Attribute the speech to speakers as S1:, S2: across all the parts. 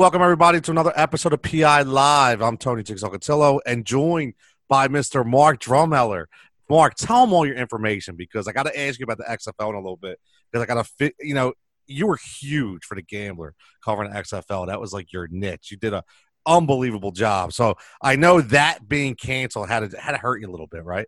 S1: welcome everybody to another episode of PI Live. I'm Tony Jigsaw and joined by Mr. Mark Drumheller. Mark, tell them all your information because I got to ask you about the XFL in a little bit because I got to fit. You know, you were huge for the Gambler covering XFL. That was like your niche. You did a unbelievable job. So I know that being canceled had to had to hurt you a little bit, right?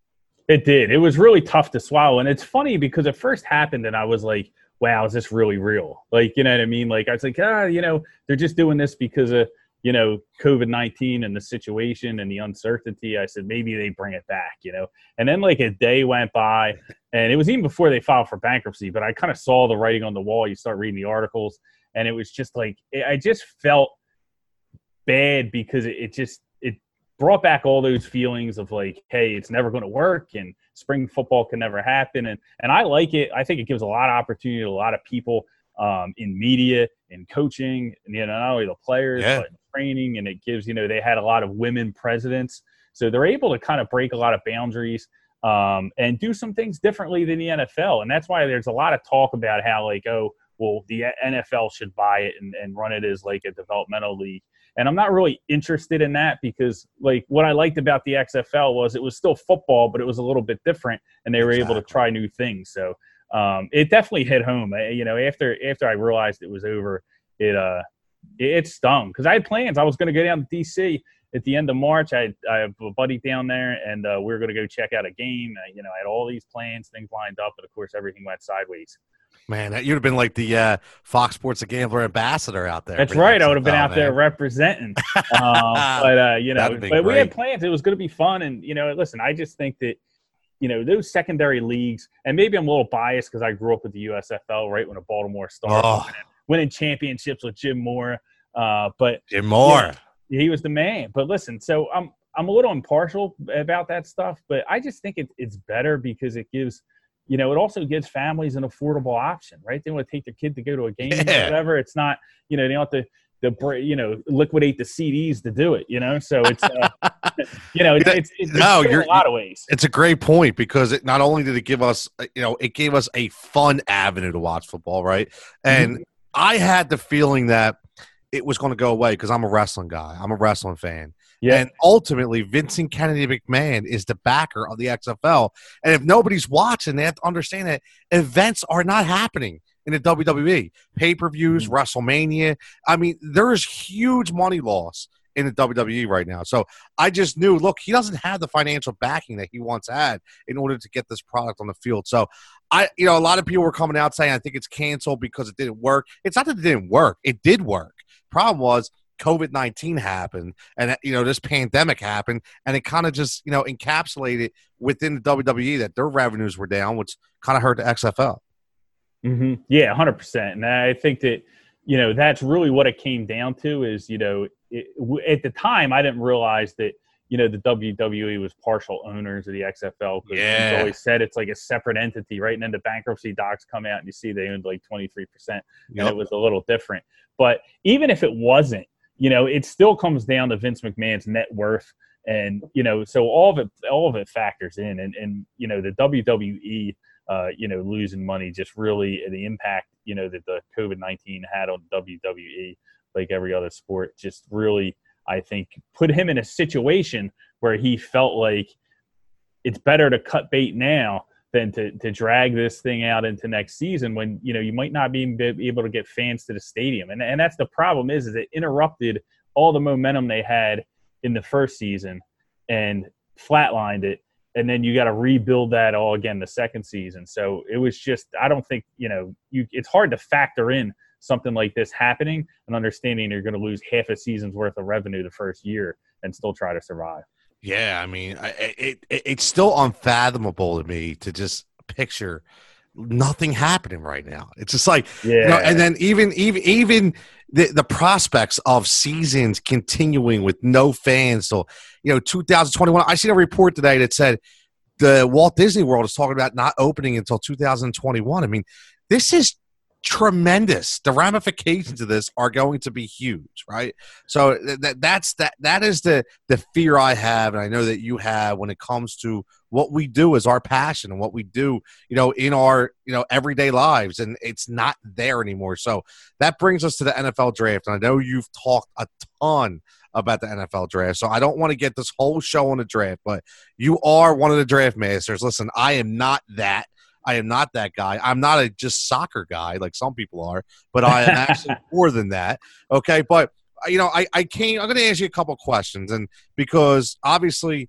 S2: It did. It was really tough to swallow, and it's funny because it first happened, and I was like, "Wow, is this really real?" Like, you know what I mean? Like, I was like, "Ah, you know, they're just doing this because of." you know, COVID 19 and the situation and the uncertainty, I said, maybe they bring it back, you know. And then like a day went by, and it was even before they filed for bankruptcy, but I kind of saw the writing on the wall. You start reading the articles, and it was just like, I just felt bad because it, it just, it brought back all those feelings of like, hey, it's never going to work and spring football can never happen. And, and I like it. I think it gives a lot of opportunity to a lot of people um, in media, in coaching, and, you know, not only the players, yeah. but training. And it gives, you know, they had a lot of women presidents. So they're able to kind of break a lot of boundaries um, and do some things differently than the NFL. And that's why there's a lot of talk about how, like, oh, well, the NFL should buy it and, and run it as like a developmental league. And I'm not really interested in that because, like, what I liked about the XFL was it was still football, but it was a little bit different, and they were exactly. able to try new things. So um, it definitely hit home. You know, after after I realized it was over, it uh it, stung because I had plans. I was going to go down to DC at the end of March. I, I have a buddy down there, and uh, we are going to go check out a game. Uh, you know, I had all these plans, things lined up, but of course, everything went sideways.
S1: Man, you'd have been like the uh, Fox Sports the Gambler ambassador out there.
S2: That's right. I would have been out man. there representing. um, but uh, you know, but great. we had plans. It was going to be fun, and you know, listen, I just think that you know those secondary leagues, and maybe I'm a little biased because I grew up with the USFL right when the Baltimore started, oh. winning championships with Jim Moore. Uh, but
S1: Jim Mora,
S2: he was the man. But listen, so I'm I'm a little impartial about that stuff, but I just think it, it's better because it gives you know, it also gives families an affordable option, right? They want to take their kid to go to a game yeah. or whatever. It's not, you know, they don't have to the you know liquidate the CDs to do it. You know, so it's uh, you know it's, it's, it's no, you're, a lot of ways.
S1: It's a great point because it not only did it give us uh, you know it gave us a fun avenue to watch football, right? And mm-hmm. I had the feeling that it was going to go away because I'm a wrestling guy. I'm a wrestling fan. Yeah. And ultimately, Vincent Kennedy McMahon is the backer of the XFL. And if nobody's watching, they have to understand that events are not happening in the WWE. Pay per views, mm-hmm. WrestleMania. I mean, there is huge money loss in the WWE right now. So I just knew, look, he doesn't have the financial backing that he once had in order to get this product on the field. So I, you know, a lot of people were coming out saying, I think it's canceled because it didn't work. It's not that it didn't work, it did work. Problem was, COVID 19 happened and, you know, this pandemic happened and it kind of just, you know, encapsulated within the WWE that their revenues were down, which kind of hurt the XFL.
S2: Mm-hmm. Yeah, hundred percent. And I think that you know that's really what it came down to. Is you know it, at the time I didn't realize that you know the WWE was partial owners of the XFL.
S1: Because yeah, It's
S2: always said it's like a separate entity, right? And then the bankruptcy docs come out and you see they owned like twenty three percent, and it was a little different. But even if it wasn't, you know, it still comes down to Vince McMahon's net worth and you know so all of it all of it factors in and and you know the WWE uh, you know, losing money, just really the impact, you know, that the COVID 19 had on WWE, like every other sport, just really, I think, put him in a situation where he felt like it's better to cut bait now than to, to drag this thing out into next season when, you know, you might not be able to get fans to the stadium. And, and that's the problem is, is it interrupted all the momentum they had in the first season and flatlined it and then you got to rebuild that all again the second season. So it was just I don't think you know you it's hard to factor in something like this happening and understanding you're going to lose half a season's worth of revenue the first year and still try to survive.
S1: Yeah, I mean, it, it it's still unfathomable to me to just picture nothing happening right now. It's just like, yeah. You know, and then even even even the the prospects of seasons continuing with no fans. So you know, 2021. I seen a report today that said the Walt Disney World is talking about not opening until 2021. I mean, this is tremendous. The ramifications of this are going to be huge, right? So that that's that that is the the fear I have, and I know that you have when it comes to what we do as our passion and what we do, you know, in our you know everyday lives, and it's not there anymore. So that brings us to the NFL draft, and I know you've talked a ton about the NFL draft. So I don't want to get this whole show on the draft, but you are one of the draft masters. Listen, I am not that. I am not that guy. I'm not a just soccer guy like some people are, but I am actually more than that. Okay, but uh, you know, I, I came. I'm going to ask you a couple questions, and because obviously,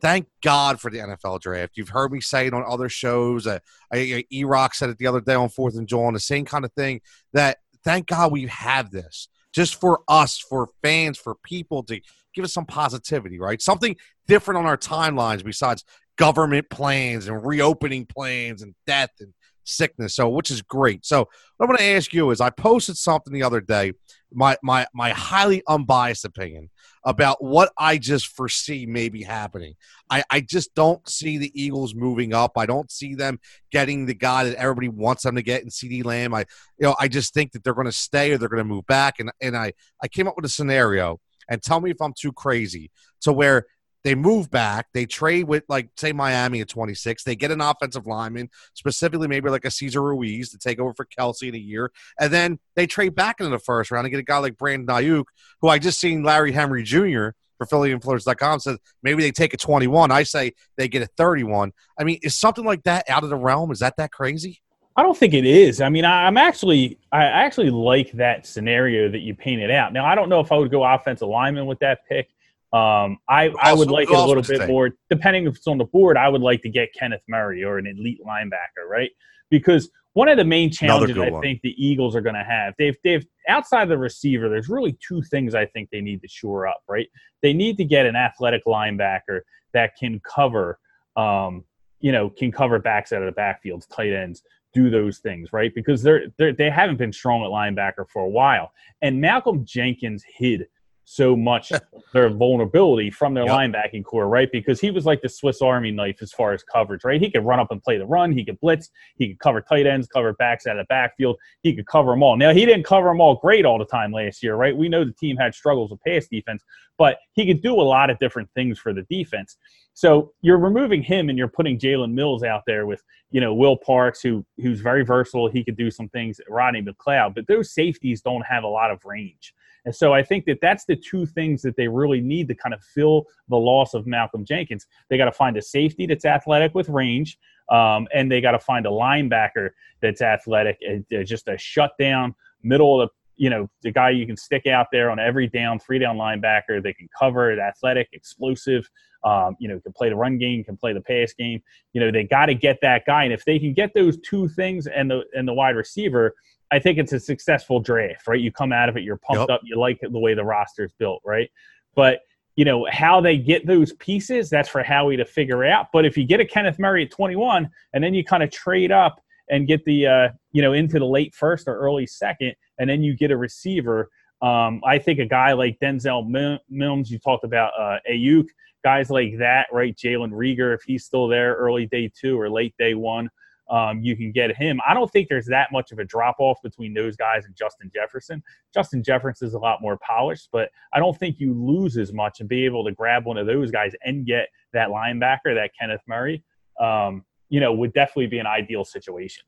S1: thank God for the NFL draft. You've heard me say it on other shows. Uh, I, E Rock said it the other day on Fourth and John, the same kind of thing. That thank God we have this just for us, for fans, for people to give us some positivity, right? Something different on our timelines besides government plans and reopening plans and death and sickness. So, which is great. So, what I'm going to ask you is, I posted something the other day, my my my highly unbiased opinion about what I just foresee maybe happening. I I just don't see the Eagles moving up. I don't see them getting the guy that everybody wants them to get in CeeDee Lamb. I you know I just think that they're going to stay or they're going to move back. And and I I came up with a scenario. And tell me if I'm too crazy to where they move back. They trade with, like, say, Miami at 26. They get an offensive lineman, specifically maybe like a Cesar Ruiz to take over for Kelce in a year. And then they trade back into the first round and get a guy like Brandon Aiyuk, who I just seen Larry Henry Jr. for PhillyInfluence.com says maybe they take a 21. I say they get a 31. I mean, is something like that out of the realm? Is that that crazy?
S2: I don't think it is. I mean, I, am actually, I actually like that scenario that you painted out. Now, I don't know if I would go offensive lineman with that pick. Um, I, I would like it a little bit more, depending if it's on the board. I would like to get Kenneth Murray or an elite linebacker, right? Because one of the main challenges I one. think the Eagles are going to have, they've, they've outside the receiver, there's really two things I think they need to shore up, right? They need to get an athletic linebacker that can cover, um, you know, can cover backs out of the backfields, tight ends, do those things, right? Because they're, they're they haven't been strong at linebacker for a while, and Malcolm Jenkins hid so much their vulnerability from their yep. linebacking core, right? Because he was like the Swiss Army knife as far as coverage, right? He could run up and play the run, he could blitz, he could cover tight ends, cover backs out of the backfield, he could cover them all. Now he didn't cover them all great all the time last year, right? We know the team had struggles with pass defense, but he could do a lot of different things for the defense. So you're removing him and you're putting Jalen Mills out there with, you know, Will Parks, who who's very versatile. He could do some things, Rodney McLeod, but those safeties don't have a lot of range. And so I think that that's the two things that they really need to kind of fill the loss of Malcolm Jenkins. They got to find a safety that's athletic with range, um, and they got to find a linebacker that's athletic, and uh, just a shutdown middle of the you know the guy you can stick out there on every down, three down linebacker. They can cover it, athletic, explosive. Um, you know, can play the run game, can play the pass game. You know, they got to get that guy, and if they can get those two things and the and the wide receiver, I think it's a successful draft, right? You come out of it, you're pumped yep. up, you like the way the roster's built, right? But you know how they get those pieces, that's for Howie to figure out. But if you get a Kenneth Murray at 21, and then you kind of trade up and get the uh, you know into the late first or early second, and then you get a receiver. Um, I think a guy like Denzel Mims, you talked about uh, Aiyuk, guys like that, right? Jalen Reagor, if he's still there early day two or late day one um, you can get him. I don't think there's that much of a drop off between those guys and Justin Jefferson. Justin Jefferson is a lot more polished, but I don't think you lose as much and be able to grab one of those guys and get that linebacker, that Kenneth Murray. Um, you know, would definitely be an ideal situation.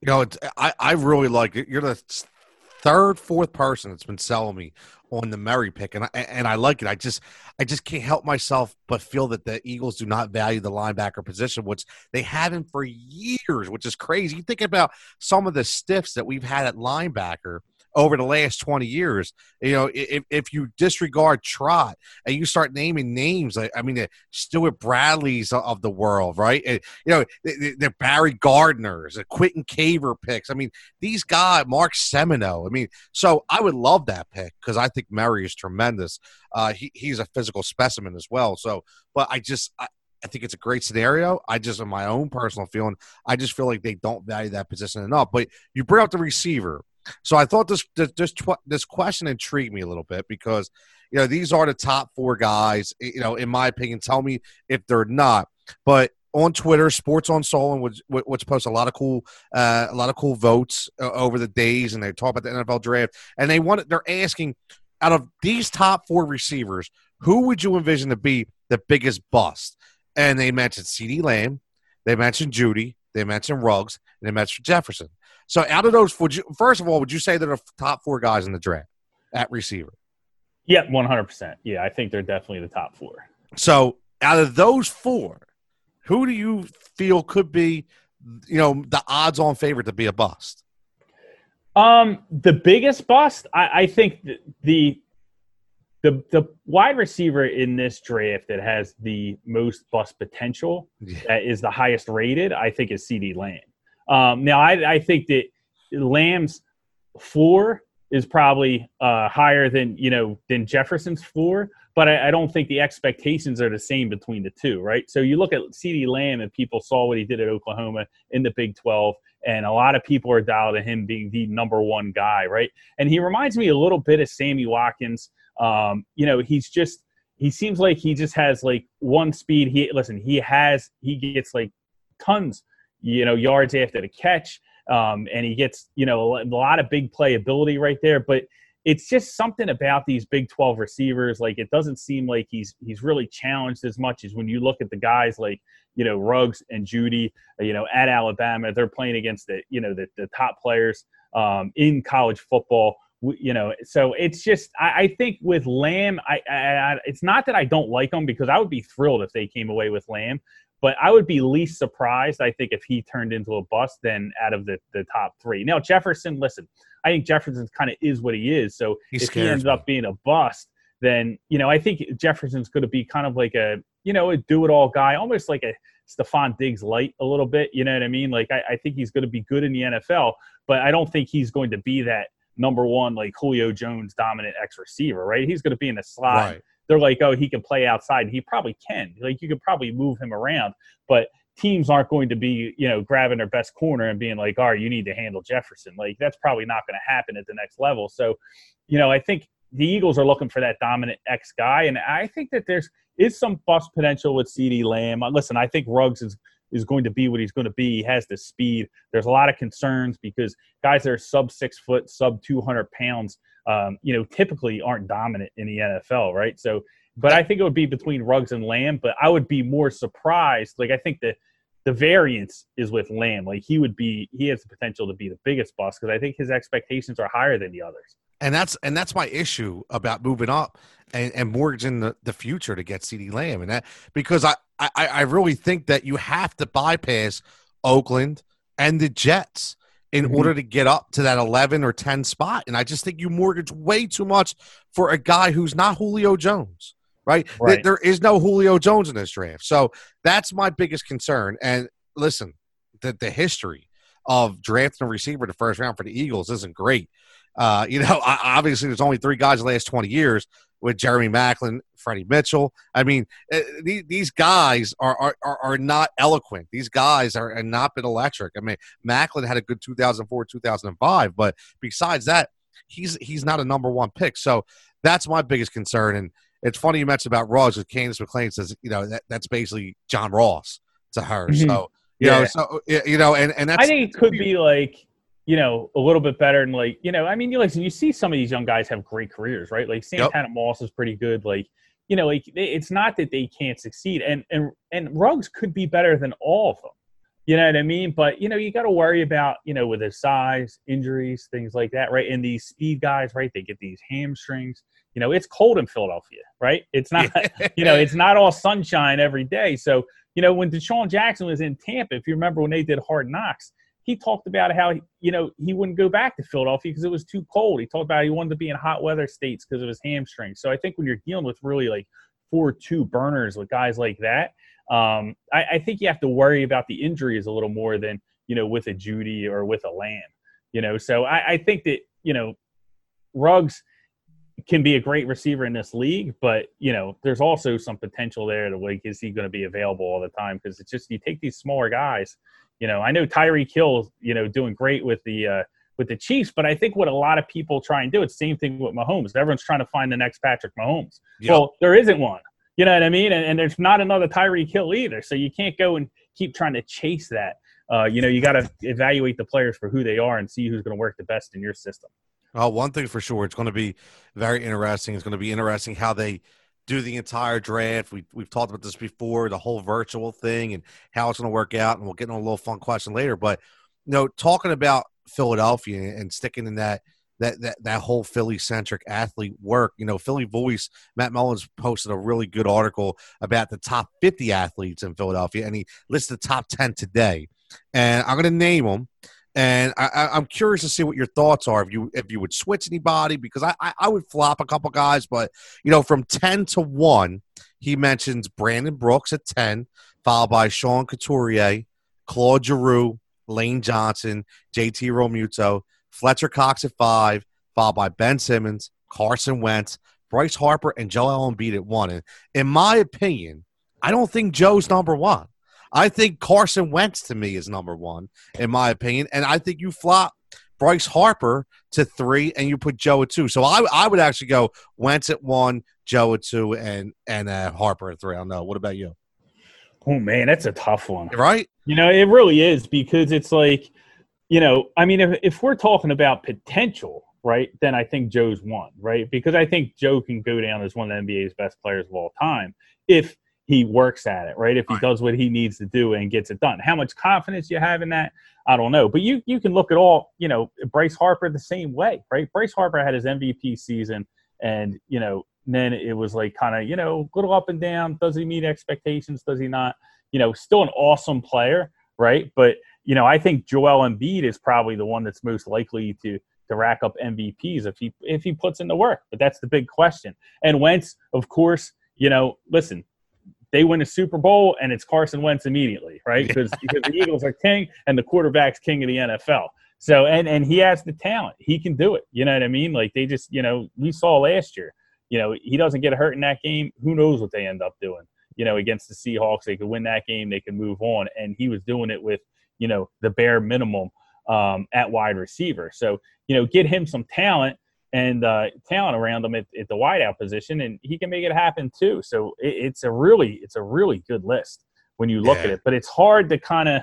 S1: You know, I I really like it. You're the third, fourth person that's been selling me on the Murray pick, and I, and I like it. I just I just can't help myself but feel that the Eagles do not value the linebacker position, which they haven't for years, which is crazy. You think about some of the stiffs that we've had at linebacker over the last 20 years. You know, if, if you disregard Trot and you start naming names, I, I mean, the Stewart Bradley's of the world, right? And, you know, the, the Barry Gardners, the Quinton Caver picks. I mean, these guys, Mark Simoneau. I mean, so I would love that pick because I think Murray is tremendous. Uh, he, he's a physical specimen as well. So, but I just, I, I think it's a great scenario. I just, in my own personal feeling, I just feel like they don't value that position enough. But you bring up the receiver. So I thought this this this question intrigued me a little bit because you know these are the top four guys. You know, in my opinion, tell me if they're not. But on Twitter, Sports on Soul, which which posts a lot of cool uh, a lot of cool votes uh, over the days, and they talk about the NFL draft, and they want they're asking out of these top four receivers, who would you envision to be the biggest bust? And they mentioned CeeDee Lamb, they mentioned Jeudy, they mentioned Ruggs, and they mentioned Jefferson. So out of those, would you, first of all, would you say they're the top four guys in the draft at receiver?
S2: Yeah, one hundred percent. Yeah, I think they're definitely the top four.
S1: So out of those four, who do you feel could be, you know, the odds-on favorite to be a bust?
S2: Um, the biggest bust, I, I think the, the the the wide receiver in this draft that has the most bust potential, yeah. that is the highest rated, I think is CeeDee Lamb. Um, now, I, I think that Lamb's floor is probably uh, higher than you know than Jefferson's floor, but I, I, don't think the expectations are the same between the two, right? So you look at CeeDee Lamb, and people saw what he did at Oklahoma in the Big Twelve, and a lot of people are dialed to him being the number one guy, right? And he reminds me a little bit of Sammy Watkins. Um, you know, he's just he seems like he just has like one speed. He listen, he has he gets like tons, you know, yards after the catch. Um, and he gets, you know, a lot of big playability right there. But it's just something about these Big 12 receivers. Like it doesn't seem like he's he's really challenged as much as when you look at the guys like you know Ruggs and Jeudy. You know at Alabama, they're playing against the you know the, the top players um, in college football. You know, so it's just I, I think with Lamb, I, I, it's not that I don't like him because I would be thrilled if they came away with Lamb. But I would be least surprised, I think, if he turned into a bust than out of the, the top three. Now, Jefferson, listen, I think Jefferson kind of is what he is. So he if he ends me. up being a bust, then you know I think Jefferson's going to be kind of like a you know a do it all guy, almost like a Stefon Diggs light a little bit. You know what I mean? Like I, I think he's going to be good in the NFL, but I don't think he's going to be that number one like Julio Jones dominant X receiver. Right? He's going to be in the slot. Right. They're like, oh, he can play outside, he probably can. Like you could probably move him around, but teams aren't going to be, you know, grabbing their best corner and being like, all right, you need to handle Jefferson. Like that's probably not going to happen at the next level. So, you know, I think the Eagles are looking for that dominant X guy, and I think that there's is some bust potential with CeeDee Lamb. Uh, listen, I think Ruggs is is going to be what he's going to be. He has the speed. There's a lot of concerns because guys that are sub six foot, sub 200 pounds, um, you know, typically aren't dominant in the NFL, right? So but I think it would be between Ruggs and Lamb. But I would be more surprised. Like I think the the variance is with Lamb. Like he would be, he has the potential to be the biggest boss because I think his expectations are higher than the others.
S1: And that's and that's my issue about moving up and, and mortgaging the, the future to get CeeDee Lamb. And that because I, I I really think that you have to bypass Oakland and the Jets in mm-hmm. order to get up to that 11 or 10 spot. And I just think you mortgage way too much for a guy who's not Julio Jones right? right. There is no Julio Jones in this draft. So that's my biggest concern. And listen, the, the history of drafting a receiver the first round for the Eagles isn't great. Uh, you know, obviously there's only three guys in the last 20 years with Jeremy Maclin, Freddie Mitchell. I mean, eh, these guys are, are, are not eloquent. These guys are, are not been electric. I mean, Maclin had a good 2004, 2005, but besides that, he's he's not a number one pick. So that's my biggest concern. And it's funny you mentioned about Ross with Candace McLean says, you know, that, that's basically John Ross to her. Mm-hmm. So, you yeah. know, so, you know, and, and that's.
S2: I think it could be like, you know, a little bit better And like, you know, I mean, you listen, you see some of these young guys have great careers, right? Like Santana yep. Moss is pretty good. Like, you know, like it's not that they can't succeed, and and and Ruggs could be better than all of them. You know what I mean? But you know, you got to worry about you know with his size, injuries, things like that, right? And these speed guys, right? They get these hamstrings you know it's cold in Philadelphia, right? It's not you know it's not all sunshine every day. So you know when DeSean Jackson was in Tampa, if you remember when they did Hard Knocks, he talked about how you know he wouldn't go back to Philadelphia because it was too cold. He talked about he wanted to be in hot weather states because of his hamstrings. So I think when you're dealing with really like four two burners with guys like that, um, I, I, think you have to worry about the injuries a little more than you know with a Jeudy or with a Lamb. You know, so I, I think that you know Ruggs – can be a great receiver in this league, but you know, there's also some potential there to like, is he going to be available all the time? Because it's just you take these smaller guys. You know, I know Tyreek Hill, you know, doing great with the uh, with the Chiefs, but I think what a lot of people try and do, it's the same thing with Mahomes. Everyone's trying to find the next Patrick Mahomes. Yep. Well, there isn't one. You know what I mean? And, and there's not another Tyreek Hill either. So you can't go and keep trying to chase that. Uh, you know, you got to evaluate the players for who they are and see who's going to work the best in your system.
S1: Well, one thing for sure, it's going to be very interesting. It's going to be interesting how they do the entire draft. We, we've talked about this before, the whole virtual thing and how it's going to work out. And we'll get into a little fun question later. But, you know, talking about Philadelphia and sticking in that that that, that whole Philly centric athlete work. You know, Philly Voice, Matt Mullins posted a really good article about the top 50 athletes in Philadelphia, and he listed the top 10 today. And I'm going to name them. And I, am curious to see what your thoughts are if you if you would switch anybody because I, I, I would flop a couple guys, but you know from ten to one, he mentions Brandon Brooks at ten, followed by Sean Couturier, Claude Giroux, Lane Johnson, JT Realmuto, Fletcher Cox at five, followed by Ben Simmons, Carson Wentz, Bryce Harper, and Joel Embiid at one. And in my opinion, I don't think Joe's number one. I think Carson Wentz to me is number one in my opinion, and I think you flop Bryce Harper to three and you put Joe at two. So I I would actually go Wentz at one, Joe at two, and and uh, Harper at three. I don't know. What about you?
S2: Oh man, that's a tough one,
S1: right?
S2: You know, it really is because it's like, you know, I mean, if if we're talking about potential, right, then I think Joe's one, right? Because I think Joe can go down as one of the NBA's best players of all time if he works at it, right? If he does what he needs to do and gets it done. How much confidence you have in that, I don't know. But you you can look at all, you know, Bryce Harper the same way, right? Bryce Harper had his MVP season and, you know, then it was like kind of, you know, little up and down. Does he meet expectations? Does he not? You know, still an awesome player, right? But, you know, I think Joel Embiid is probably the one that's most likely to to rack up MVPs if he if he puts in the work. But that's the big question. And Wentz, of course, you know, listen, they win a Super Bowl and it's Carson Wentz immediately, right? Because because the Eagles are king and the quarterback's king of the NFL. So and and he has the talent. He can do it. You know what I mean? Like they just, you know, we saw last year. You know, he doesn't get hurt in that game. Who knows what they end up doing? You know, against the Seahawks, they could win that game. They could move on, and he was doing it with you know the bare minimum um, at wide receiver. So you know, get him some talent and uh, talent around him at, at, the wideout position, and he can make it happen too. So it, it's a really it's a really good list when you look yeah. at it. But it's hard to kind of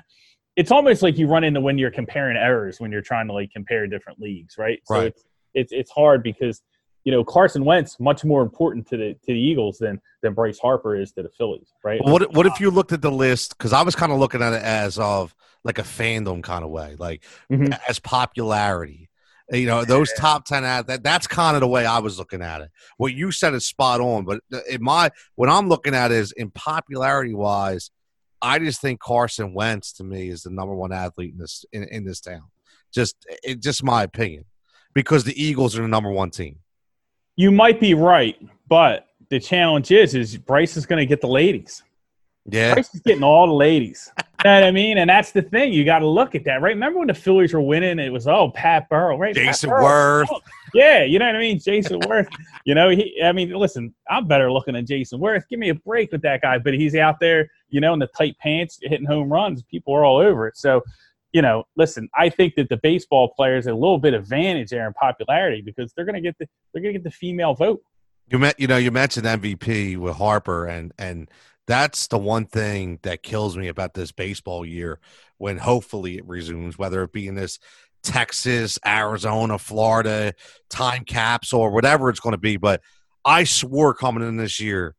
S2: it's almost like you run into when you're comparing errors when you're trying to like compare different leagues, right? So
S1: right.
S2: it's it's it's hard because you know Carson Wentz much more important to the to the Eagles than than Bryce Harper is to the Phillies, right?
S1: What what if you looked at the list? Because I was kind of looking at it as of like a fandom kind of way, like mm-hmm. as popularity. Uh, you know, those top ten at that that's kind of the way I was looking at it. What you said is spot on, but in my what I'm looking at is in popularity wise, I just think Carson Wentz to me is the number one athlete in this in, in this town. Just it just my opinion. Because the Eagles are the number one team.
S2: You might be right, but the challenge is is Bryce is gonna get the ladies.
S1: Yeah.
S2: Bryce is getting all the ladies. you know what I mean? And that's the thing. You got to look at that, right? Remember when the Phillies were winning? It was, oh, Pat Burrell, right?
S1: Jayson Werth.
S2: Oh, yeah, you know what I mean? Jayson Werth. You know, he, I mean, listen, I'm better looking than Jayson Werth. Give me a break with that guy. But he's out there, you know, in the tight pants, hitting home runs. People are all over it. So, you know, listen, I think that the baseball players have a little bit of advantage there in popularity because they're going to get the they're going to get the female vote.
S1: You met, you know, you mentioned MVP with Harper, and and that's the one thing that kills me about this baseball year when hopefully it resumes, whether it be in this Texas, Arizona, Florida time caps or whatever it's going to be. But I swore coming in this year,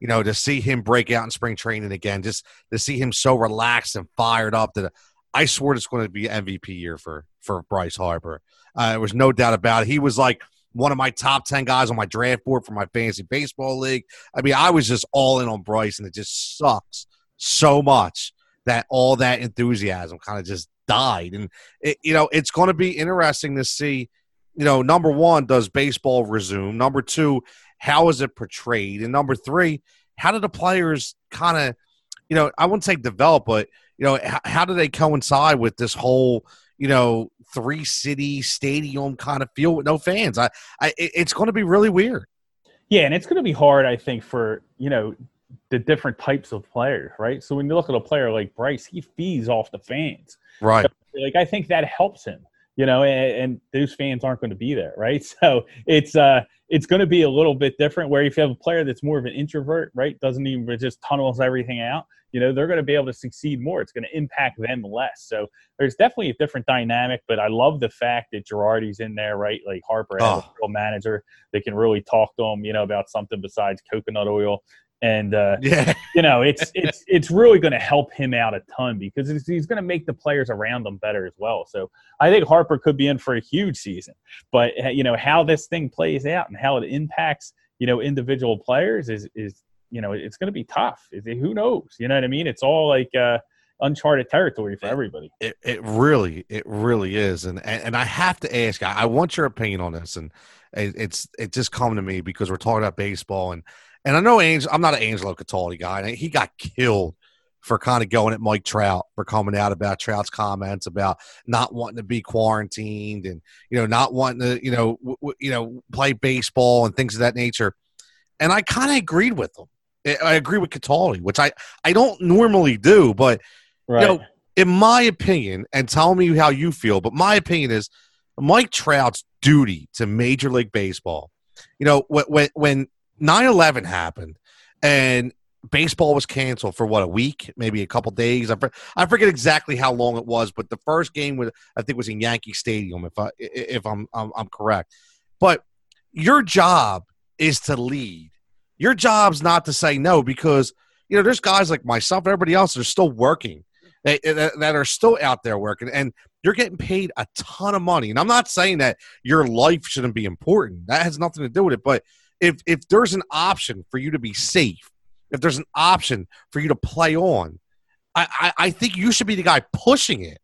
S1: you know, to see him break out in spring training again, just to see him so relaxed and fired up that I swore it's going to be MVP year for for Bryce Harper. Uh, there was no doubt about it. He was like – one of my top 10 guys on my draft board for my fantasy baseball league. I mean, I was just all in on Bryce, and it just sucks so much that all that enthusiasm kind of just died. And, it, you know, it's going to be interesting to see, you know, number one, does baseball resume? Number two, how is it portrayed? And number three, how do the players kind of, you know, I wouldn't say develop, but, you know, how, how do they coincide with this whole – you know, three city stadium kind of feel with no fans. I, I it's going to be really weird.
S2: Yeah, and it's going to be hard, I think, for you know the different types of players, right? So when you look at a player like Bryce, he feeds off the fans,
S1: right?
S2: So, like I think that helps him. You know, and, and those fans aren't going to be there, right? So it's uh it's going to be a little bit different. Where if you have a player that's more of an introvert, right, doesn't even just tunnels everything out, you know, they're going to be able to succeed more. It's going to impact them less. So there's definitely a different dynamic. But I love the fact that Girardi's in there, right? Like Harper oh. a real manager that can really talk to him, you know, about something besides coconut oil and uh, yeah. you know it's it's it's really going to help him out a ton because he's going to make the players around him better as well. So I think Harper could be in for a huge season, but uh, you know how this thing plays out and how it impacts you know individual players is is you know it's going to be tough. Who knows? You know what I mean? It's all like. Uh, uncharted territory for everybody.
S1: It, it really, it really is, and, and and I have to ask. I, I want your opinion on this, and it's it just come to me because we're talking about baseball, and and I know Angel, I'm not an Angelo Cataldi guy. He got killed for kind of going at Mike Trout for coming out about Trout's comments about not wanting to be quarantined and you know not wanting to you know w- w- you know play baseball and things of that nature. And I kind of agreed with him. I agree with Cataldi, which I I don't normally do, but right. you know, in my opinion, and tell me how you feel, but my opinion is Mike Trout's duty to Major League Baseball. You know, when when 9-11 happened and baseball was canceled for what a week maybe a couple days? I, I forget exactly how long it was but the first game was i think was in yankee stadium if i if i'm i'm, I'm correct. But your job is to lead. Your job's not to say no because you know there's guys like myself and everybody else that are still working that, that are still out there working and you're getting paid a ton of money. And i'm not saying that your life shouldn't be important. That has nothing to do with it but if if there's an option for you to be safe, if there's an option for you to play on, I, I, I think you should be the guy pushing it,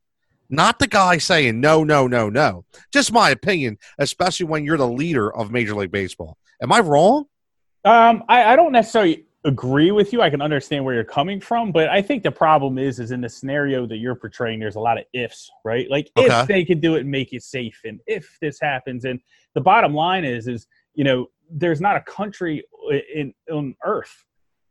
S1: not the guy saying no, no, no, no. Just my opinion, especially when you're the leader of Major League Baseball. Am I wrong?
S2: Um, I, I don't necessarily agree with you. I can understand where you're coming from, but I think the problem is, is in the scenario that you're portraying, there's a lot of ifs, right? Like okay. if they can do it and make it safe, and if this happens, and the bottom line is, is you know, there's not a country in on earth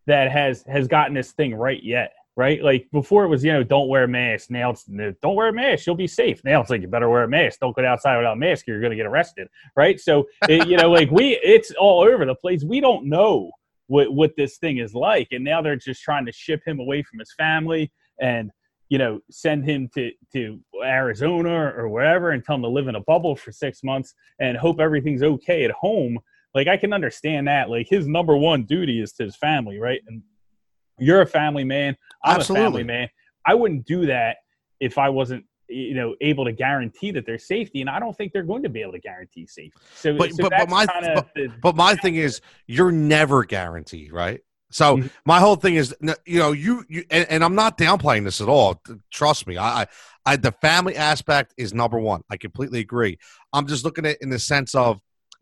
S2: that has has gotten this thing right yet right? Like before it was, you know, don't wear a mask. Now it's don't wear a mask. You'll be safe. Now it's like you better wear a mask. Don't go outside without a mask. You're going to get arrested, right? So it, you know, like we, it's all over the place. We don't know what what this thing is like, and now they're just trying to ship him away from his family and you know send him to to Arizona or wherever and tell him to live in a bubble for six months and hope everything's okay at home like I can understand that. Like his number one duty is to his family, right? And you're a family man. I'm Absolutely. a family man. I wouldn't do that if I wasn't you know able to guarantee that there's safety and i don't think they're going to be able to guarantee safety so
S1: but,
S2: so
S1: but, but my but, the, but, my thing is you're never guaranteed right so mm-hmm. my whole thing is you know you, you and, and, i'm not downplaying this at all trust me I, I the family aspect is number one i completely agree i'm just looking at it in the sense of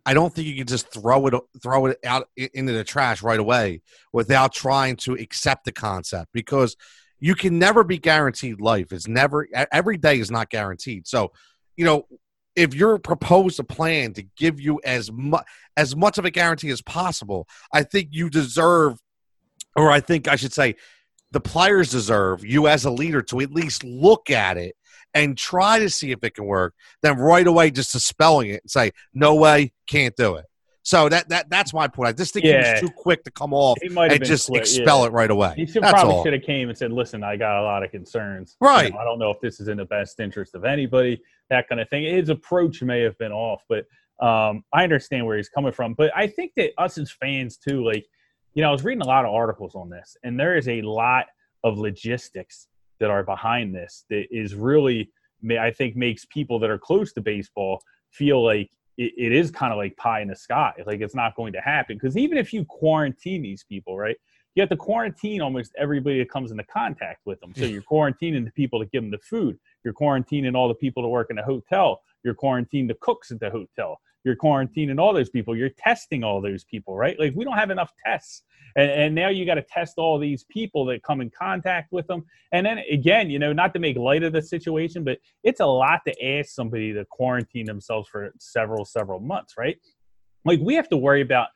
S1: I don't think you can just throw it throw it out into the trash right away without trying to accept the concept because you can never be guaranteed life. It's never every day is not guaranteed. So, you know, if you're proposed a plan to give you as much as much of a guarantee as possible, I think you deserve, or I think I should say, the players deserve you as a leader to at least look at it and try to see if it can work, then right away just dispelling it and say, no way, can't do it. So that that that's my point. I just think yeah. he was too quick to come off and just quick, expel yeah. it right away.
S2: He should that's probably all. should have came and said, "Listen, I got a lot of concerns.
S1: Right. You
S2: know, I don't know if this is in the best interest of anybody. That kind of thing. His approach may have been off, but um, I understand where he's coming from. But I think that us as fans too, like you know, I was reading a lot of articles on this, and there is a lot of logistics that are behind this that is really I think makes people that are close to baseball feel like it, it is kind of like pie in the sky. Like it's not going to happen because even if you quarantine these people, right? You have to quarantine almost everybody that comes into contact with them. So you're quarantining the people that give them the food. You're quarantining all the people that work in the hotel. You're quarantining the cooks at the hotel. You're quarantining all those people. You're testing all those people right? Like we don't have enough tests. And, and now you got to test all these people that come in contact with them. And then again you know not to make light of the situation but it's a lot to ask somebody to quarantine themselves for several several months right? Like we have to worry about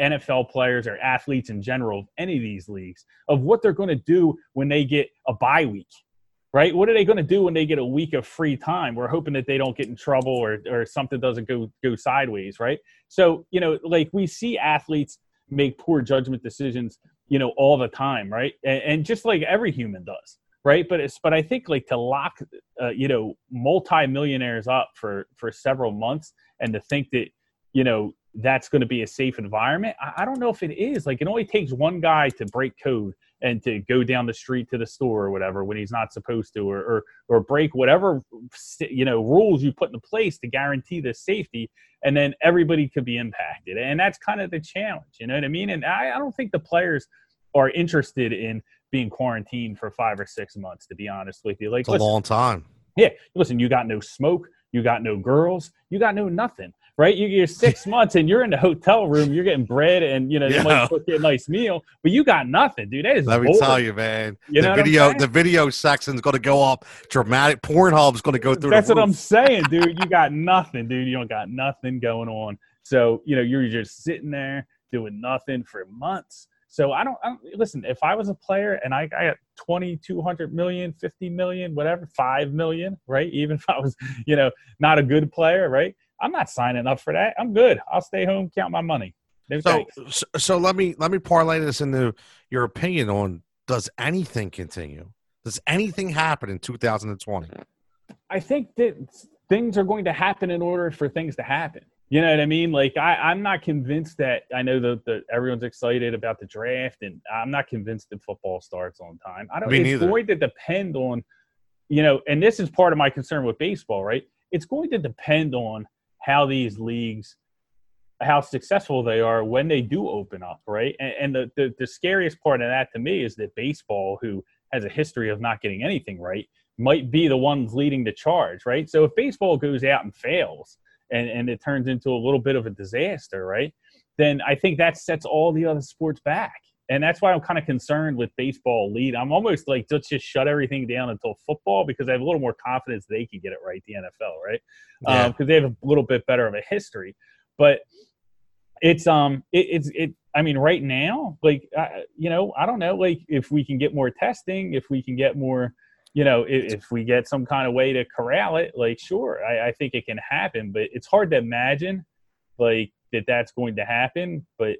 S2: NFL players or athletes in general of any of these leagues of what they're going to do when they get a bye week right? What are they going to do when they get a week of free time? We're hoping that they don't get in trouble or or something doesn't go go sideways, right? So you know, like we see athletes make poor judgment decisions, you know, all the time, right? And, and just like every human does, right? But it's but I think like to lock, uh, you know, multi-millionaires up for for several months and to think that you know that's going to be a safe environment. I, I, don't know if it is. Like it only takes one guy to break code and to go down the street to the store or whatever when he's not supposed to, or or, or break whatever you know rules you put in place to guarantee the safety, and then everybody could be impacted. And that's kind of the challenge. You know what I mean? And I, I don't think the players are interested in being quarantined for five or six months. To be honest with you, like
S1: it's a listen, long time.
S2: Yeah, listen, you got no smoke, you got no girls, you got no nothing right? You, are six months and you're in the hotel room, you're getting bread and you know they might cook you a nice meal, but you got nothing, dude. That is
S1: let
S2: boring.
S1: me tell you, man. You the video, the video section's going to go up dramatic. Pornhub's going to go through.
S2: That's what I'm saying, dude. You got nothing, dude. You don't got nothing going on. So you know you're just sitting there doing nothing for months. So I don't, I don't, listen. If I was a player and I, I got 20, 200 million, 50 million, whatever, 5 million, right? Even if I was, you know, not a good player, right? I'm not signing up for that. I'm good. I'll stay home, count my money.
S1: No so, so, so let me let me parlay this into your opinion on does anything continue? Does anything happen in 2020?
S2: I think that things are going to happen in order for things to happen. You know what I mean? Like I, I'm not convinced that I know that, that everyone's excited about the draft, and I'm not convinced that football starts on time. I don't. Me it's neither. going to depend on, you know, and this is part of my concern with baseball, right? It's going to depend on how these leagues how successful they are when they do open up, right? And, and the, the, the scariest part of that to me is that baseball, who has a history of not getting anything right, might be the ones leading the charge, right? So if baseball goes out and fails and, and it turns into a little bit of a disaster, right? Then I think that sets all the other sports back. And that's why I'm kind of concerned with baseball lead. I'm almost like, let's just shut everything down until football because I have a little more confidence they can get it right, the NFL, right? Because yeah. um, they have a little bit better of a history. But it's um it, it's it i mean right now like uh, you know i don't know like if we can get more testing if we can get more you know if, if we get some kind of way to corral it like sure I, I think it can happen but it's hard to imagine like that that's going to happen but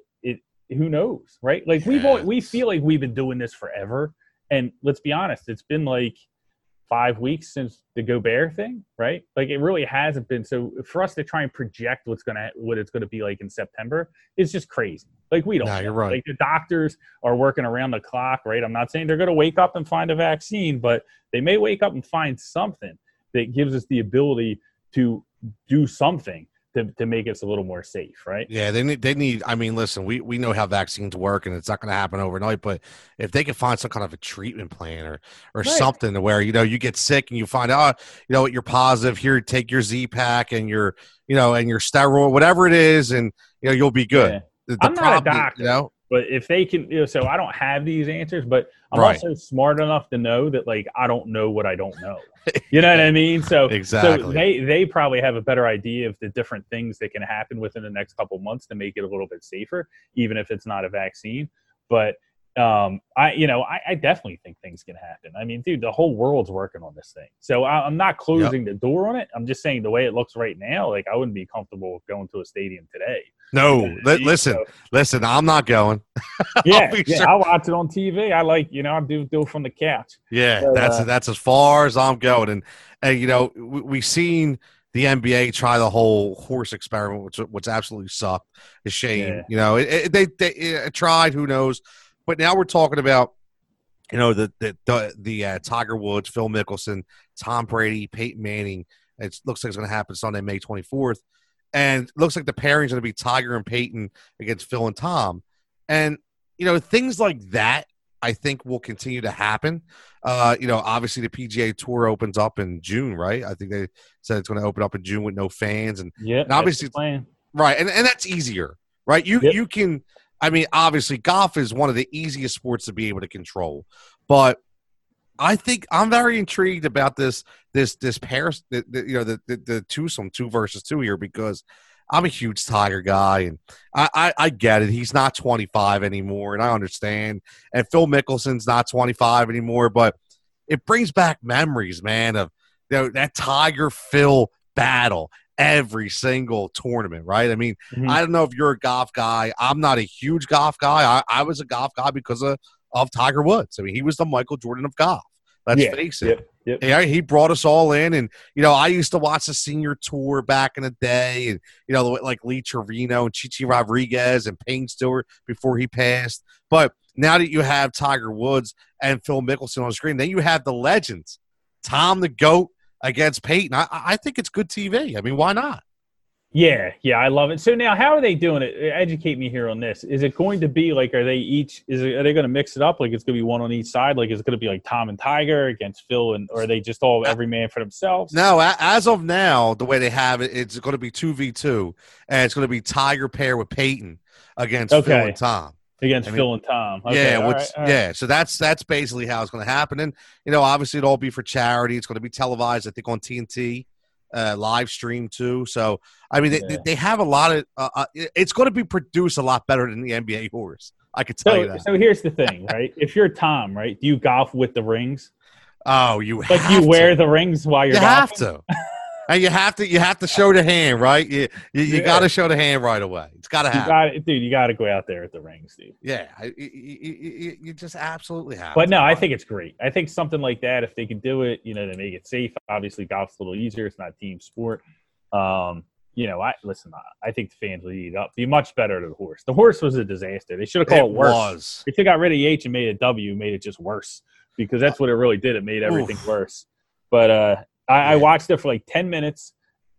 S2: who knows, right? Like we've we feel like we've been doing this forever, and let's be honest, it's been like five weeks since the Gobert thing, right? Like it really hasn't been. So for us to try and project what's gonna what it's gonna be like in September is just crazy. Like we don't.
S1: Nah, you're right.
S2: Like the doctors are working around the clock, right? I'm not saying they're gonna wake up and find a vaccine, but they may wake up and find something that gives us the ability to do something to, to make us a little more safe, right?
S1: Yeah, they need they need. I mean, listen, we we know how vaccines work, and it's not going to happen overnight. But if they can find some kind of a treatment plan or or right. something to where you know you get sick and you find out you know you're positive, here take your Z pack and your you know and your steroid, whatever it is, and you know you'll be good. Yeah.
S2: The, the I'm not a doctor, you know. But if they can, you know, so I don't have these answers, but I'm right. also smart enough to know that like I don't know what I don't know. You know what I mean? So
S1: exactly.
S2: So they they probably have a better idea of the different things that can happen within the next couple months to make it a little bit safer, even if it's not a vaccine. But um, I, you know, I, I, definitely think things can happen. I mean, dude, the whole world's working on this thing. So I, am not closing yep. the door on it. I'm just saying the way it looks right now, like I wouldn't be comfortable going to a stadium today.
S1: No, li- listen, so, listen, I'm not going.
S2: yeah, yeah, sure. I watch it on TV. I like, you know, I do do it from the couch.
S1: Yeah, but, that's uh, that's as far as I'm going. And and you know, we, we've seen the NBA try the whole horse experiment, which which absolutely sucked. A shame, yeah. you know. It, it, they they tried. Who knows? But now we're talking about, you know, the the the, the uh, Tiger Woods, Phil Mickelson, Tom Brady, Peyton Manning. It looks like it's going to happen Sunday, May 24th, and looks like the pairing's going to be Tiger and Peyton against Phil and Tom, and you know things like that. I think will continue to happen. Uh, you know, obviously the PGA Tour opens up in June, right? I think they said it's going to open up in June with no fans, and
S2: yeah,
S1: obviously, right, and and that's easier, right? You yep. you can I mean, obviously, golf is one of the easiest sports to be able to control, but I think I'm very intrigued about this this this Paris, the, the, you know, the, the the twosome two versus two here because I'm a huge Tiger guy, and I, I, I get it. He's not 25 anymore, and I understand. And Phil Mickelson's not 25 anymore, but it brings back memories, man, of you know, that Tiger Phil battle every single tournament, right? I mean, mm-hmm. I don't know if you're a golf guy. I'm not a huge golf guy. I, I was a golf guy because of, of Tiger Woods. I mean, he was the Michael Jordan of golf. Let's yeah, face it. Yep, yep. Yeah, he brought us all in, and you know, I used to watch the senior tour back in the day, and you know, like Lee Trevino and Chichi Rodriguez and Payne Stewart before he passed. But now that you have Tiger Woods and Phil Mickelson on the screen, then you have the legends, Tom the Goat against Peyton. I, I think it's good TV. I mean, why not?
S2: Yeah, yeah, I love it. So now, how are they doing it? Educate me here on this. Is it going to be like, are they each? Is it, are they going to mix it up? Like it's going to be one on each side? Like is it going to be like Tom and Tiger against Phil, and or are they just all every man for themselves?
S1: No, as of now, the way they have it, it's going to be two v two, and it's going to be Tiger pair with Peyton against okay. Phil and Tom
S2: against I mean, Phil and Tom.
S1: Okay, yeah, which, right, right. yeah. So that's that's basically how it's going to happen, and you know, obviously, it'll all be for charity. It's going to be televised, I think, on TNT uh, live stream too. So I mean, they, yeah. they have a lot of. Uh, uh, it's going to be produced a lot better than the NBA horse. I could tell
S2: so,
S1: you that.
S2: So here's the thing, right? if you're Tom, right, do you golf with the rings?
S1: Oh, you
S2: like you wear the rings while you're.
S1: You
S2: golfing?
S1: have to and you have to you have to show the hand, right? You you, you yeah. got to show the hand right away. It's got to happen,
S2: you dude. You got to go out there at the ring, Steve.
S1: Yeah, you, you, you just absolutely have.
S2: But no, I think it's great. I think something like that, if they can do it, you know, to make it safe. Obviously, golf's a little easier. It's not team sport. Um, you know, I listen. I think the fans would eat up. Be much better than the horse. The horse was a disaster. They should have called it, it worse. Was. If they got rid of the H and made it W, made it just worse because that's what it really did. It made everything Oof. worse. But uh, I, I watched it for like ten minutes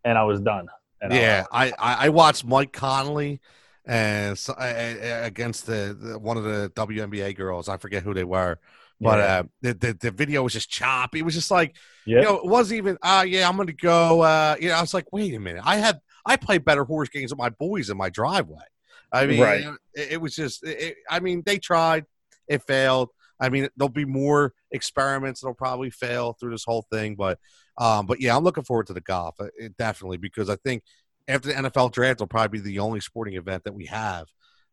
S2: and I was done.
S1: Yeah, I, I, I watched Mike Conley and so, uh, against the, the, one of the WNBA girls. I forget who they were, but yeah. uh, the, the, the video was just choppy. It was just like yep. you know, it wasn't even. Uh, yeah, I'm gonna go. Uh, you know, I was like, wait a minute. I had I played better horse games with my boys in my driveway. I mean, right. it, it, was just. It, I mean, they tried. It failed. I mean, there'll be more experiments that'll probably fail through this whole thing, but um, but yeah, I'm looking forward to the golf uh, definitely because I think after the NFL draft, will probably be the only sporting event that we have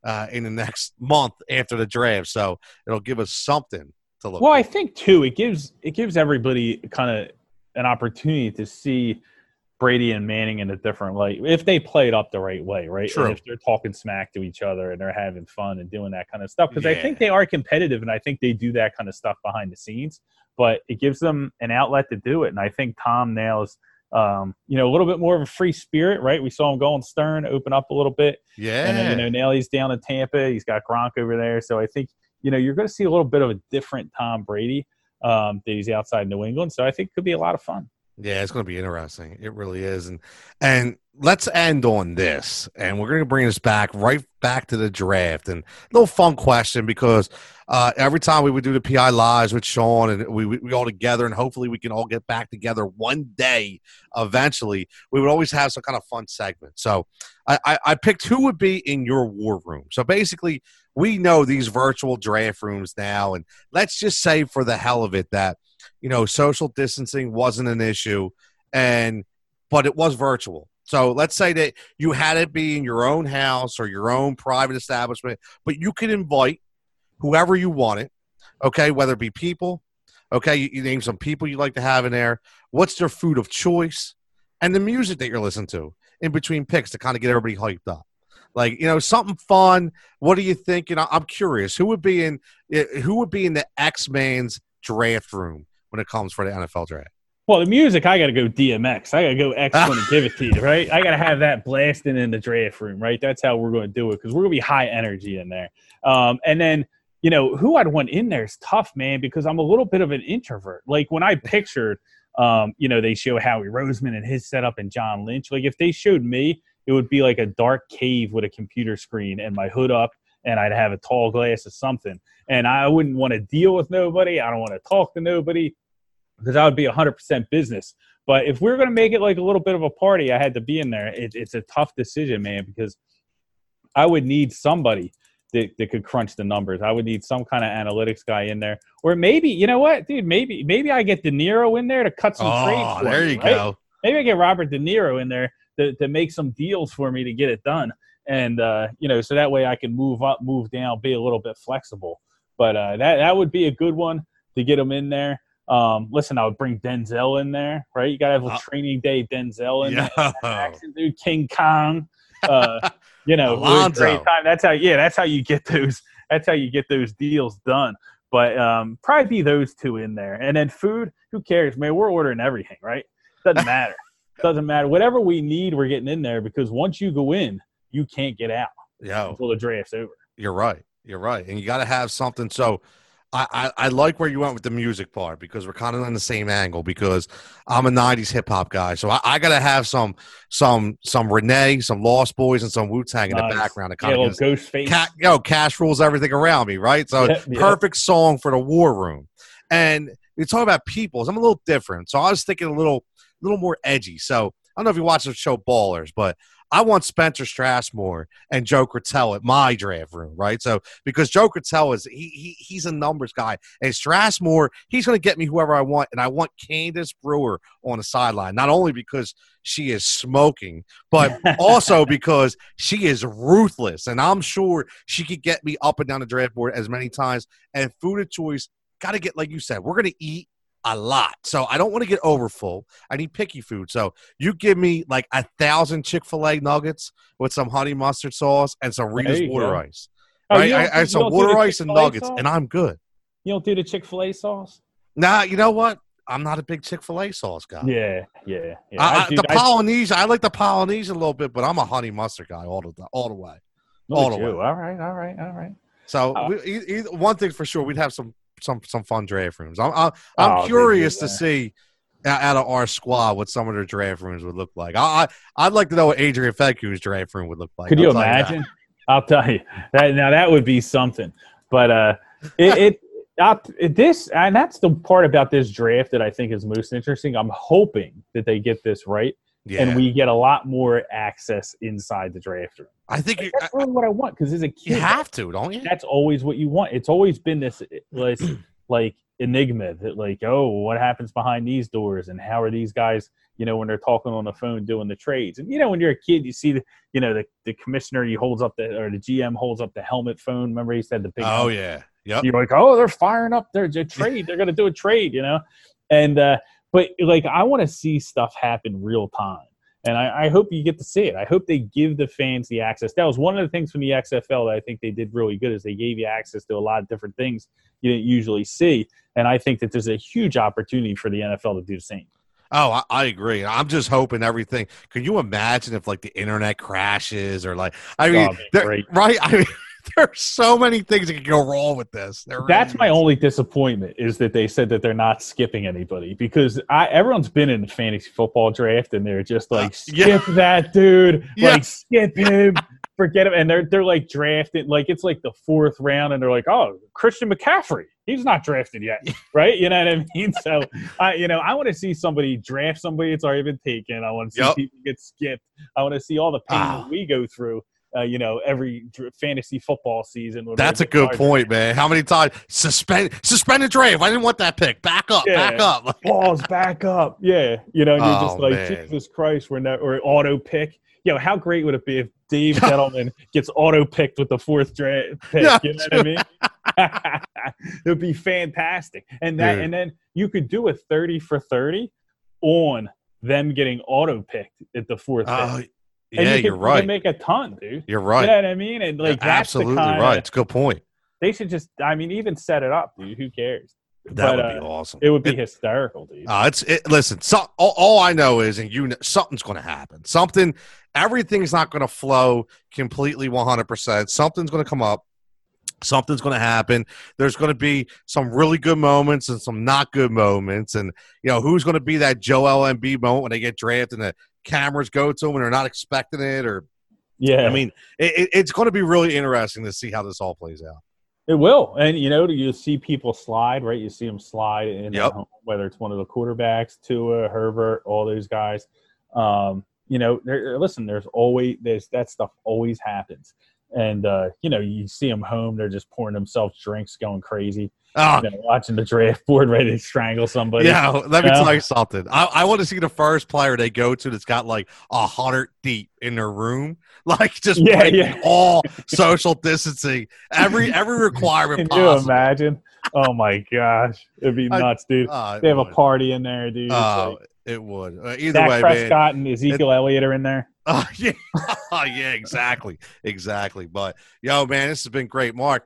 S1: uh, in the next month after the draft. So it'll give us something to look.
S2: Well. I think too, it gives it gives everybody kind of an opportunity to see Brady and Manning in a different light if they play it up the right way, right?
S1: True.
S2: And if they're talking smack to each other and they're having fun and doing that kind of stuff, because yeah. I think they are competitive and I think they do that kind of stuff behind the scenes but it gives them an outlet to do it. And I think Tom nails, um, you know, a little bit more of a free spirit, right? We saw him go on Stern, open up a little bit.
S1: Yeah.
S2: And then, you know, Nelly's down in Tampa. He's got Gronk over there. So I think, you know, you're going to see a little bit of a different Tom Brady um, that he's outside New England. So I think it could be a lot of fun.
S1: Yeah, it's going to be interesting. It really is. And and let's end on this. And we're going to bring us back right back to the draft. And little fun question because uh, every time we would do the PI lives with Sean and we, we, we all together, and hopefully we can all get back together one day eventually, we would always have some kind of fun segment. So I, I, I picked who would be in your war room. So basically, we know these virtual draft rooms now. And let's just say for the hell of it that, you know, social distancing wasn't an issue and but it was virtual so let's say that you had it be in your own house or your own private establishment, but you could invite whoever you wanted, okay, whether it be people, okay, you, you name some people you'd like to have in there. What's their food of choice? And the music that you're listening to in between picks to kind of get everybody hyped up. Like you know something fun. What do you think? You know, I'm curious. Who would be in eh, who would be in the X Man's draft room when it comes for the NFL draft?
S2: Well, the music, I got to go DMX. I got to go X going to give it to you, right? I got to have that blasting in the draft room, right? That's how we're going to do it because we're going to be high energy in there. Um, and then, you know, who I'd want in there is tough, man, because I'm a little bit of an introvert. Like when I pictured, um, you know, they show Howie Roseman and his setup and John Lynch. Like if they showed me, it would be like a dark cave with a computer screen and my hood up and I'd have a tall glass of something. And I wouldn't want to deal with nobody. I don't want to talk to nobody because I would be 100% business. But if we are going to make it like a little bit of a party, I had to be in there. It, it's a tough decision, man, because I would need somebody that, that could crunch the numbers. I would need some kind of analytics guy in there, or maybe you know what, dude? Maybe maybe I get De Niro in there to cut some
S1: oh,
S2: trades.
S1: there
S2: me,
S1: you
S2: right?
S1: go.
S2: Maybe I get Robert De Niro in there to, to make some deals for me to get it done, and uh, you know, so that way I can move up, move down, be a little bit flexible. But uh, that that would be a good one to get them in there. Um, listen, I would bring Denzel in there, right? You got to have a
S1: Uh,
S2: training day Denzel in
S1: Yo.
S2: there. Action dude, King Kong. Uh, you know, it was a
S1: Alonzo.
S2: great time. That's how, yeah, that's how you get those. That's how you get those deals done. But um, probably be those two in there, and then food. Who cares, man? We're ordering everything, right? Doesn't matter. Doesn't matter. Whatever we need, we're getting in there because once you go in, you can't get out
S1: Yo,
S2: until the draft's over.
S1: you're right. You're right. And you got to have something. So I, I, I like where you went with the music part because we're kind of on the same angle because I'm a 90s hip hop guy. So I, I got to have some, some, some Renee, some Lost Boyz, and some Wu Tang in the background to
S2: Yeah,
S1: of
S2: little ghost face.
S1: Ca- yo, cash rules everything around me, right? So
S2: Yeah, yeah.
S1: perfect song for the war room. And you talk about peoples. I'm a little different, so I was thinking a little, little more edgy. So I don't know if you watch the show Ballers, but I want Spencer Strasmore and Joe Krutel at my draft room, right? So because Joe Krutel is he, he he's a numbers guy, and Strasmore he's going to get me whoever I want, and I want Candace Brewer on the sideline, not only because she is smoking, but also because she is ruthless, and I'm sure she could get me up and down the draft board as many times. And food of choice, got to get like you said, we're going to eat a lot, so I don't want to get overfull. I need picky food, so you give me like a thousand Chick Fil A nuggets with some honey mustard sauce and some Rita's water
S2: go.
S1: ice.
S2: Oh,
S1: right, I, I
S2: you
S1: some water ice and nuggets,
S2: sauce?
S1: and I'm good.
S2: You don't do the Chick Fil A sauce?
S1: Nah, you know what? I'm not a big Chick Fil A sauce guy.
S2: Yeah, yeah, yeah.
S1: I, I,
S2: do-
S1: the Polynesian, I like the Polynesian a little bit, but I'm a honey mustard guy all the all the way. all the
S2: you.
S1: way.
S2: All right, all right, all right.
S1: So
S2: Oh.
S1: we, one thing for sure, we'd have some some some fun draft rooms. I'm I'm, I'm
S2: Oh,
S1: curious to see out of our squad what some of their draft rooms would look like. I, I I'd like to know what Adrian Feku's draft room would look like.
S2: Could
S1: I'll
S2: you imagine? I'll tell you that now that would be something. But uh, it, it, it this and that's the part about this draft that I think is most interesting. I'm hoping that they get this right
S1: Yeah,
S2: and we get a lot more access inside the draft room.
S1: I think you,
S2: That's really what I want because as a kid, you
S1: have to, don't you?
S2: that's always what you want. It's always been this like, like enigma that like, oh, what happens behind these doors and how are these guys, you know, when they're talking on the phone doing the trades. And you know, when you're a kid, you see the, you know, the, the commissioner he holds up the or the GM holds up the helmet phone. Remember he said the big
S1: Oh
S2: helmet?
S1: yeah, yep.
S2: you're like, oh, they're firing up their, their trade. They're gonna do a trade, you know. And uh, but like, I want to see stuff happen real time, and I, I hope you get to see it. I hope they give the fans the access. That was one of the things from the XFL that I think they did really good is they gave you access to a lot of different things you didn't usually see, and I think that there's a huge opportunity for the NFL to do the same.
S1: Oh, I, I agree. I'm just hoping everything. Can you imagine if like the internet crashes or like I mean,
S2: Oh, that'd be
S1: there-
S2: great.
S1: right? I mean, there's so many things that can go wrong with this. There
S2: That's
S1: really
S2: my only disappointment is that they said that they're not skipping anybody because I everyone's been in the fantasy football draft and they're just like
S1: Uh, yeah.
S2: skip that dude,
S1: Yeah.
S2: like skip him, forget him, and they're they're like drafted like it's like the fourth round and they're like oh Christian McCaffrey he's not drafted yet right you know what I mean so I you know I want to see somebody draft somebody that's already been taken I want to see
S1: Yep.
S2: people get skipped I want to see all the pain
S1: Ah.
S2: that we go through. Uh, you know, every fantasy football season.
S1: That's a good
S2: our
S1: point, man. How many times suspend suspended draft? I didn't want that pick. Back up,
S2: Yeah.
S1: back up.
S2: balls back up. Yeah, you know, and you're just
S1: Oh,
S2: like
S1: man.
S2: Jesus Christ, we're not or auto pick. Yo, how great would it be if Dave Gettleman gets auto picked with the fourth draft pick?
S1: Yeah,
S2: you know what I mean? it would be fantastic, and that,
S1: Dude.
S2: and then you could do a thirty for thirty on them getting auto picked at the fourth pick.
S1: Yeah,
S2: and you
S1: you're
S2: could
S1: right.
S2: make a ton, dude.
S1: You're right.
S2: You know what I mean? And like
S1: You're
S2: that's
S1: absolutely right. It's a good point.
S2: They should just, I mean, even set it up, dude. Who cares?
S1: That
S2: But,
S1: would
S2: uh,
S1: be awesome.
S2: It would be hysterical, dude.
S1: Uh, it's it, listen. So, all, all I know is, and you, know, something's going to happen. Something, everything's not going to flow completely one hundred percent. Something's going to come up. Something's going to happen. There's going to be some really good moments and some not good moments, and you know who's going to be that Joel Embiid moment when they get drafted and the cameras go to them and they're not expecting it, or
S2: yeah,
S1: I mean, it, it, it's going to be really interesting to see how this all plays out.
S2: It will, and you know, you see people slide, right? You see them slide in,
S1: Yep.
S2: uh, whether it's one of the quarterbacks, Tua, Herbert, all those guys. Um, you know, listen, there's always there's that stuff always happens, and uh, you know you see them home, they're just pouring themselves drinks, going crazy.
S1: Oh,
S2: You know, watching the draft board, ready to strangle somebody.
S1: yeah. Let me tell you something. I, I want to see the first player they go to that's got like a hundred deep in their room, like just
S2: Yeah,
S1: breaking
S2: yeah.
S1: all social distancing, every every requirement
S2: Can you imagine? Oh my gosh, it'd be nuts, dude.
S1: It
S2: They have a party in there, dude.
S1: Oh,
S2: like-
S1: it would. Uh, either
S2: Dak
S1: way, man.
S2: Prescott and Ezekiel Elliott are in there.
S1: Oh yeah, oh, yeah, exactly, exactly. But yo, man, this has been great, Mark.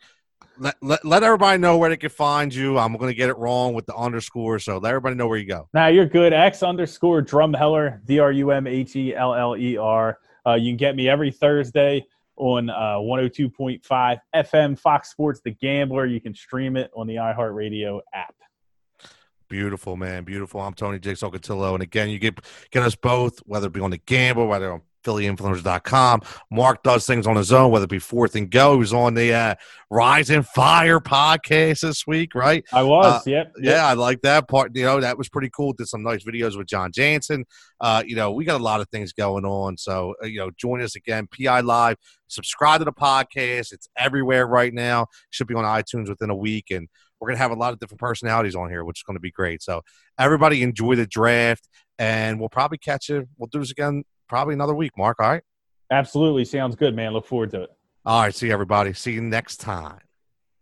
S1: Let, let, let everybody know where they can find you. I'm going to get it wrong with the underscore, so let everybody know where you go.
S2: Now you're good. X underscore Drumheller, D R U M H E L L E R. Uh, you can get me every Thursday on uh, 102.5 FM Fox Sports The Gambler. You can stream it on the iHeartRadio app.
S1: Beautiful, man. Beautiful. I'm Tony Jigsaw Cotillo. And again, you get get us both, whether it be on the gamble, whether on PhillyInfluencers.com. Mark does things on his own, whether it be fourth and go. He was on the uh, Rise and Fire podcast this week, right?
S2: I was,
S1: Uh,
S2: yep. yep.
S1: Yeah, I like that part. You know, that was pretty cool. Did some nice videos with John Jansen. Uh, you know, we got a lot of things going on. So, uh, you know, join us again, PI Live. Subscribe to the podcast. It's everywhere right now. Should be on iTunes within a week. And we're going to have a lot of different personalities on here, which is going to be great. So, everybody enjoy the draft. And we'll probably catch you. We'll do this again probably another week, Mark. All right.
S2: Absolutely. Sounds good, man. Look forward to it.
S1: All right. See everybody. See you next time.